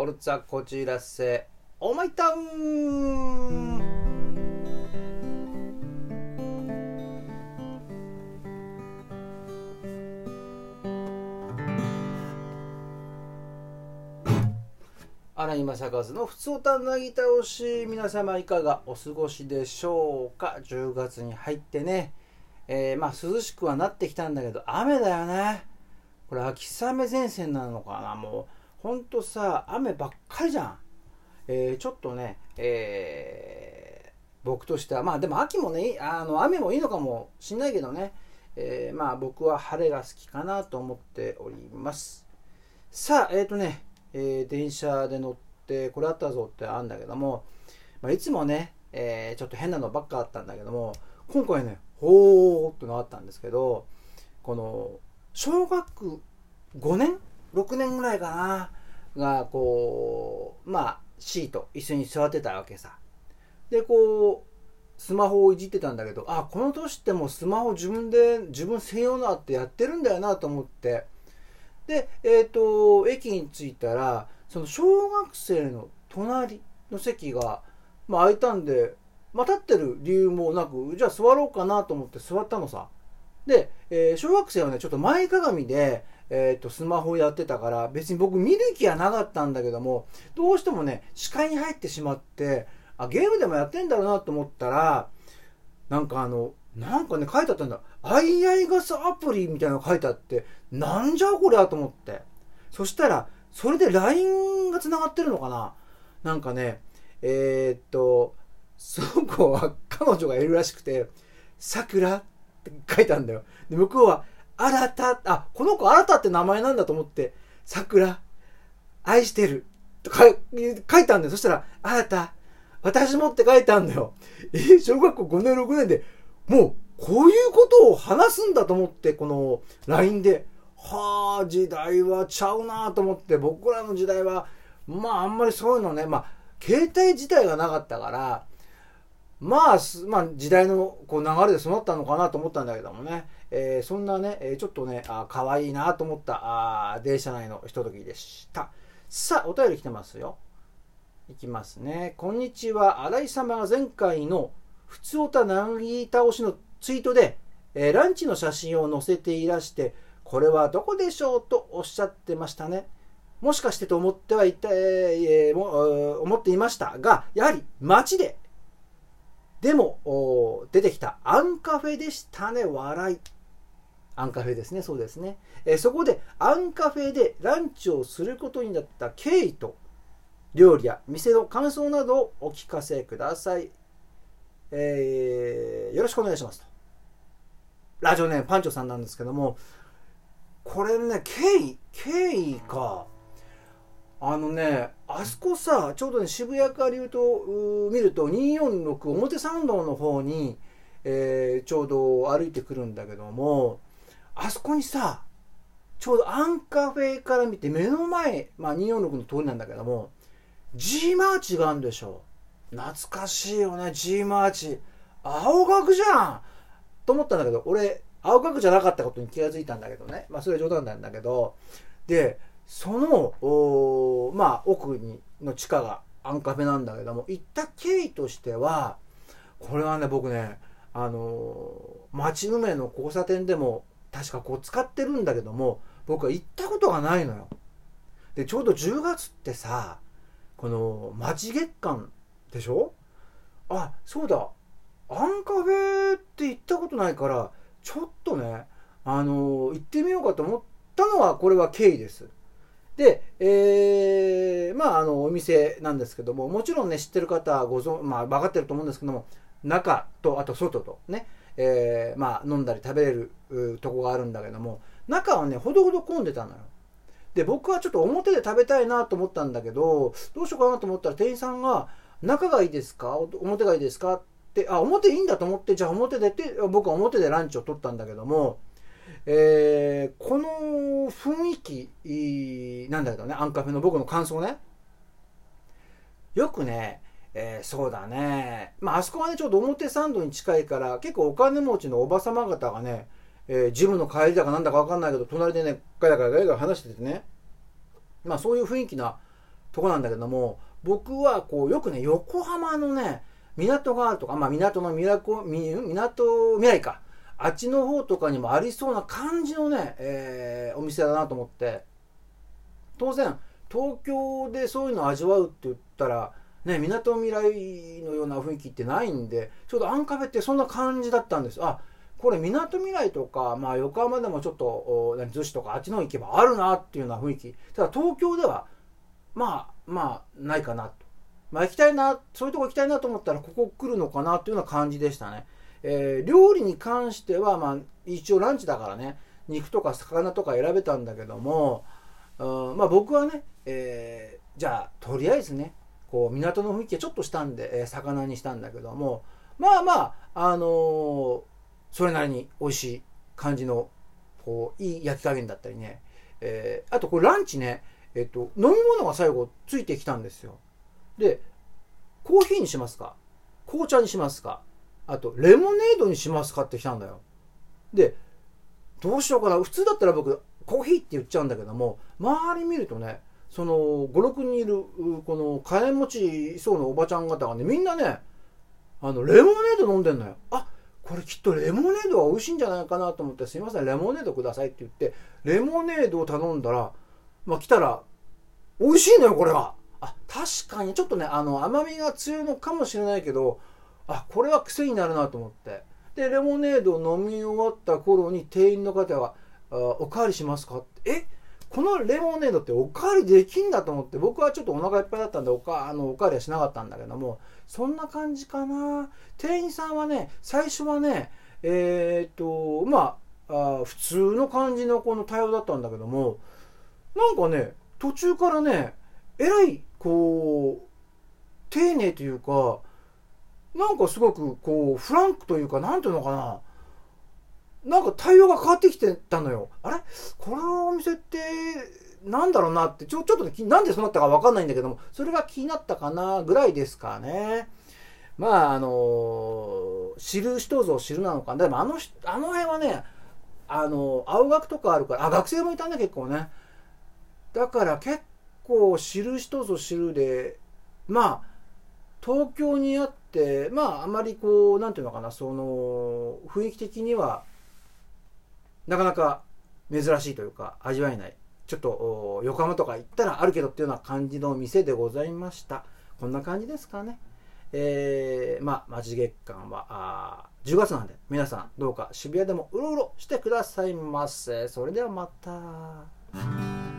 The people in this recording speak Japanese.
フォルツァこちらせ。オーマイタウン荒井正和の「ふつおたなぎ倒し」皆様いかがお過ごしでしょうか？10月に入ってね、えー、まあ涼しくはなってきたんだけど雨だよね。これ秋雨前線なのかな？もうほんとさ雨ばっかりじゃん、えー、ちょっとね、えー、僕としてはまあでも秋もねあの雨もいいのかもしんないけどね、えー、まあ僕は晴れが好きかなと思っております。さあえっ、ー、とねえー、電車で乗ってこれあったぞってあるんだけども、まあ、いつもね、えー、ちょっと変なのばっかあったんだけども今回ねほーってのあったんですけどこの小学5年？6年ぐらいかな。がこうまあシート一緒に座ってたわけさでこうスマホをいじってたんだけどあこの年ってもうスマホ自分で自分専用のあってやってるんだよなと思ってで、えっ、ー、と、駅に着いたら、その小学生の隣の席が、まあ、空いたんで、まあ、立ってる理由もなく、じゃあ座ろうかなと思って座ったのさ。で、えー、小学生はね、ちょっと前かがみで、え、ー、と、スマホやってたから、別に僕見る気はなかったんだけども、どうしてもね、視界に入ってしまって、あ、ゲームでもやってんだろうなと思ったら、なんかあの、なんかね、書いてあったんだ。あいあい傘アプリみたいなの書いてあって、なんじゃこりゃと思って。そしたら、それで LINE が繋がってるのかななんかね、えー、っと、その子は彼女がいるらしくて、桜って書いたんだよ。で、向こうは、新た、あ、この子新たって名前なんだと思って、桜、愛してる、とか書いたんだよ。そしたら、新た、私もって書いてあるんだよ。え、小学校5年6年で、もう、こういうことを話すんだと思って、この LINE で、はあ、時代はちゃうなと思って、僕らの時代は、まああんまりそういうのね、まあ、携帯自体がなかったから、まあ、まあ、時代のこう流れで育ったのかなと思ったんだけどもね、えー、そんなね、え、ちょっとね、あ可愛いなと思ったあ電車内のひとときでした。さあ、お便り来てますよ。いきますね。こんにちは。新井様が前回の普通おたなぎ倒しのツイートで、えー、ランチの写真を載せていらして、これはどこでしょうとおっしゃってましたね。もしかしてと思ってはいた、えー、も思っていましたが、やはり街で、でも出てきたアンカフェでしたね、笑い。アンカフェですね、そうですね。えー、そこでアンカフェでランチをすることになった経緯と、料理や店の感想などをお聞かせください。えー、よろしくお願いしますと。ラジオネームパンチョさんなんですけども、これね、経緯、経緯か。あのね、あそこさ、ちょうどね、渋谷から言うと、見ると246表参道の方に、えー、ちょうど歩いてくるんだけども、あそこにさ、ちょうどアンカフェから見て目の前、まあ246の通りなんだけども、G マーチがあるんでしょ。懐かしいよね、G マーチ。青学じゃんと思ったんだけど、俺、青学じゃなかったことに気がついたんだけどね。まあ、それは冗談なんだけど、で、その、まあ、奥に、の地下がアンカフェなんだけども、行った経緯としては、これはね、僕ね、あの町埋めの交差点でも、確かこう使ってるんだけども、僕は行ったことがないのよ。で、ちょうど10月ってさ、この町月間でしょ？あそうだ。アンカフェって行ったことないからちょっとねあの行ってみようかと思ったのはこれは経緯です。で、えー、まああのお店なんですけどももちろんね知ってる方はご存、まあ、分かってると思うんですけども中とあと外とね、えー、まあ飲んだり食べれるとこがあるんだけども中はねほどほど混んでたのよ。で僕はちょっと表で食べたいなと思ったんだけどどうしようかなと思ったら店員さんが中がいいですか？表がいいですか？って、あ、表いいんだと思って、じゃあ表でって、僕は表でランチを取ったんだけども、えー、この雰囲気なんだけどね、アンカフェの僕の感想ね。よくね、えー、そうだね。まあ、あそこはね、ちょうど表参道に近いから、結構お金持ちのおばさま方がね、えー、ジムの帰りだかなんだかわかんないけど、隣でね、ガヤガヤガヤガヤ話しててね、まあそういう雰囲気なとこなんだけども僕はこうよくね横浜のね港があるとか、まあ、港の港港未来か。あっちの方とかにもありそうな感じのね、えー、お店だなと思って。当然東京でそういうのを味わうって言ったらね、港未来のような雰囲気ってないんでちょうどアンカフェってそんな感じだったんです。あこれ港未来とか、まあ、横浜でもちょっと逗子とかあっちの方行けばあるなっていうような雰囲気。ただ東京ではまあまあないかなと、まあ、行きたいなそういうとこ行きたいなと思ったらここ来るのかなっていうような感じでしたね、えー、料理に関しては、まあ、一応ランチだからね。肉とか魚とか選べたんだけども、うんまあ、僕はね、えー、じゃあとりあえずねこう港の雰囲気がちょっとしたんで、えー、魚にしたんだけどもまあまああのー、それなりに美味しい感じのこういい焼き加減だったりね、えー、あとこれランチねえっと飲み物が最後ついてきたんですよ。でコーヒーにしますか紅茶にしますかあとレモネードにしますかって来たんだよ。でどうしようかな。普通だったら僕コーヒーって言っちゃうんだけども周り見るとねその56人いるこの金持ちそうなおばちゃん方がねみんなねあのレモネード飲んでんのよ。あこれきっとレモネードは美味しいんじゃないかなと思ってすいませんレモネードくださいって言ってレモネードを頼んだらまあ来たら美味しいのよこれは。あ確かにちょっとねあの甘みが強いのかもしれないけどあこれは癖になるなと思って。でレモネードを飲み終わった頃に店員の方が「おかわりしますか?」って。え？っこのレモネードっておかわりできんだと思って僕はちょっとお腹いっぱいだったんでおかあのおかわりはしなかったんだけどもそんな感じかな。店員さんはね最初はねえっ、とまあ普通の感じのこの対応だったんだけどもなんかね途中からねえらいこう丁寧というかなんかすごくこうフランクというかなんていうのかな。なんか対応が変わってきてたのよ。あれ？このお店って、なんだろうなって、ちょ、ちょっとね、なんでそうなったかわかんないんだけども、それが気になったかな、ぐらいですかね。まあ、あの、知る人ぞ知るなのか。でもあの、あの辺はね、あのー、青学とかあるから、あ、学生もいたんだ、結構ね。だから結構知る人ぞ知るで、まあ、東京にあって、まあ、あまりこう、なんていうのかな、その、雰囲気的には、なかなか珍しいというか味わえない。ちょっと横浜とか行ったらあるけどっていうような感じの店でございました。こんな感じですかね。えー、まあ町月間はあ10月なんで皆さんどうか渋谷でもうろうろしてくださいませ。それではまた。